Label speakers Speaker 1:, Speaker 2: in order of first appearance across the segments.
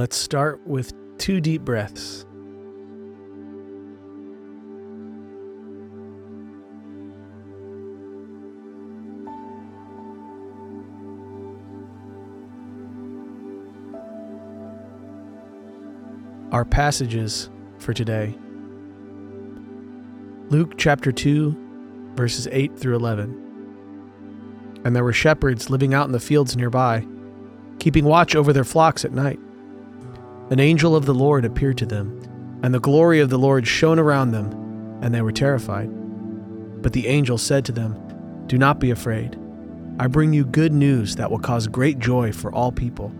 Speaker 1: Let's start with two deep breaths. Our passages for today Luke chapter 2, verses 8 through 11. And there were shepherds living out in the fields nearby, keeping watch over their flocks at night. An angel of the Lord appeared to them, and the glory of the Lord shone around them, and they were terrified. But the angel said to them, Do not be afraid. I bring you good news that will cause great joy for all people.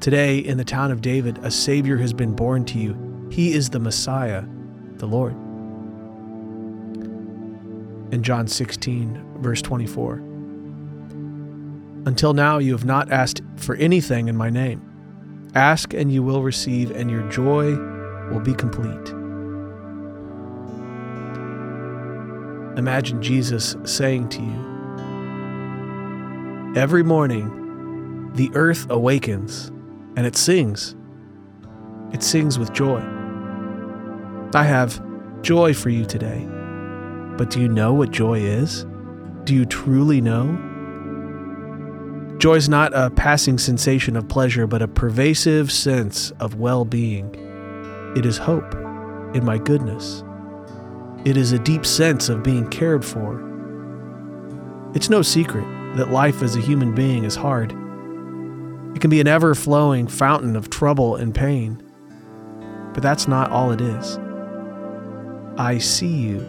Speaker 1: Today, in the town of David, a Savior has been born to you. He is the Messiah, the Lord. In John 16, verse 24. Until now, you have not asked for anything in my name. Ask and you will receive, and your joy will be complete. Imagine Jesus saying to you, Every morning, the earth awakens and it sings. It sings with joy. I have joy for you today. But do you know what joy is? Do you truly know? Joy is not a passing sensation of pleasure, but a pervasive sense of well being. It is hope in my goodness. It is a deep sense of being cared for. It's no secret that life as a human being is hard. It can be an ever flowing fountain of trouble and pain. But that's not all it is. I see you.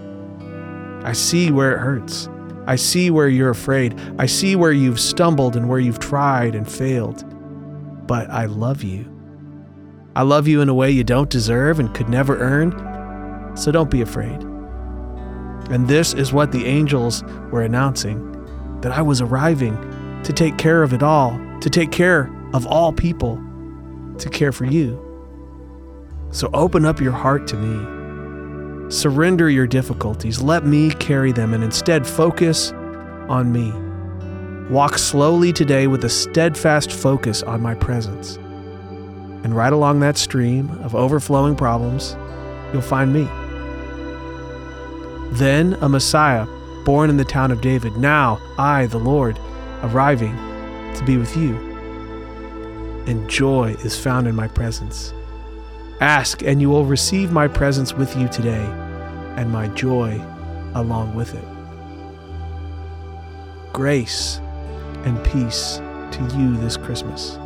Speaker 1: I see where it hurts. I see where you're afraid. I see where you've stumbled and where you've tried and failed. But I love you. I love you in a way you don't deserve and could never earn. So don't be afraid. And this is what the angels were announcing that I was arriving to take care of it all, to take care of all people, to care for you. So open up your heart to me. Surrender your difficulties. Let me carry them and instead focus on me. Walk slowly today with a steadfast focus on my presence. And right along that stream of overflowing problems, you'll find me. Then a Messiah born in the town of David. Now I, the Lord, arriving to be with you. And joy is found in my presence. Ask, and you will receive my presence with you today, and my joy along with it. Grace and peace to you this Christmas.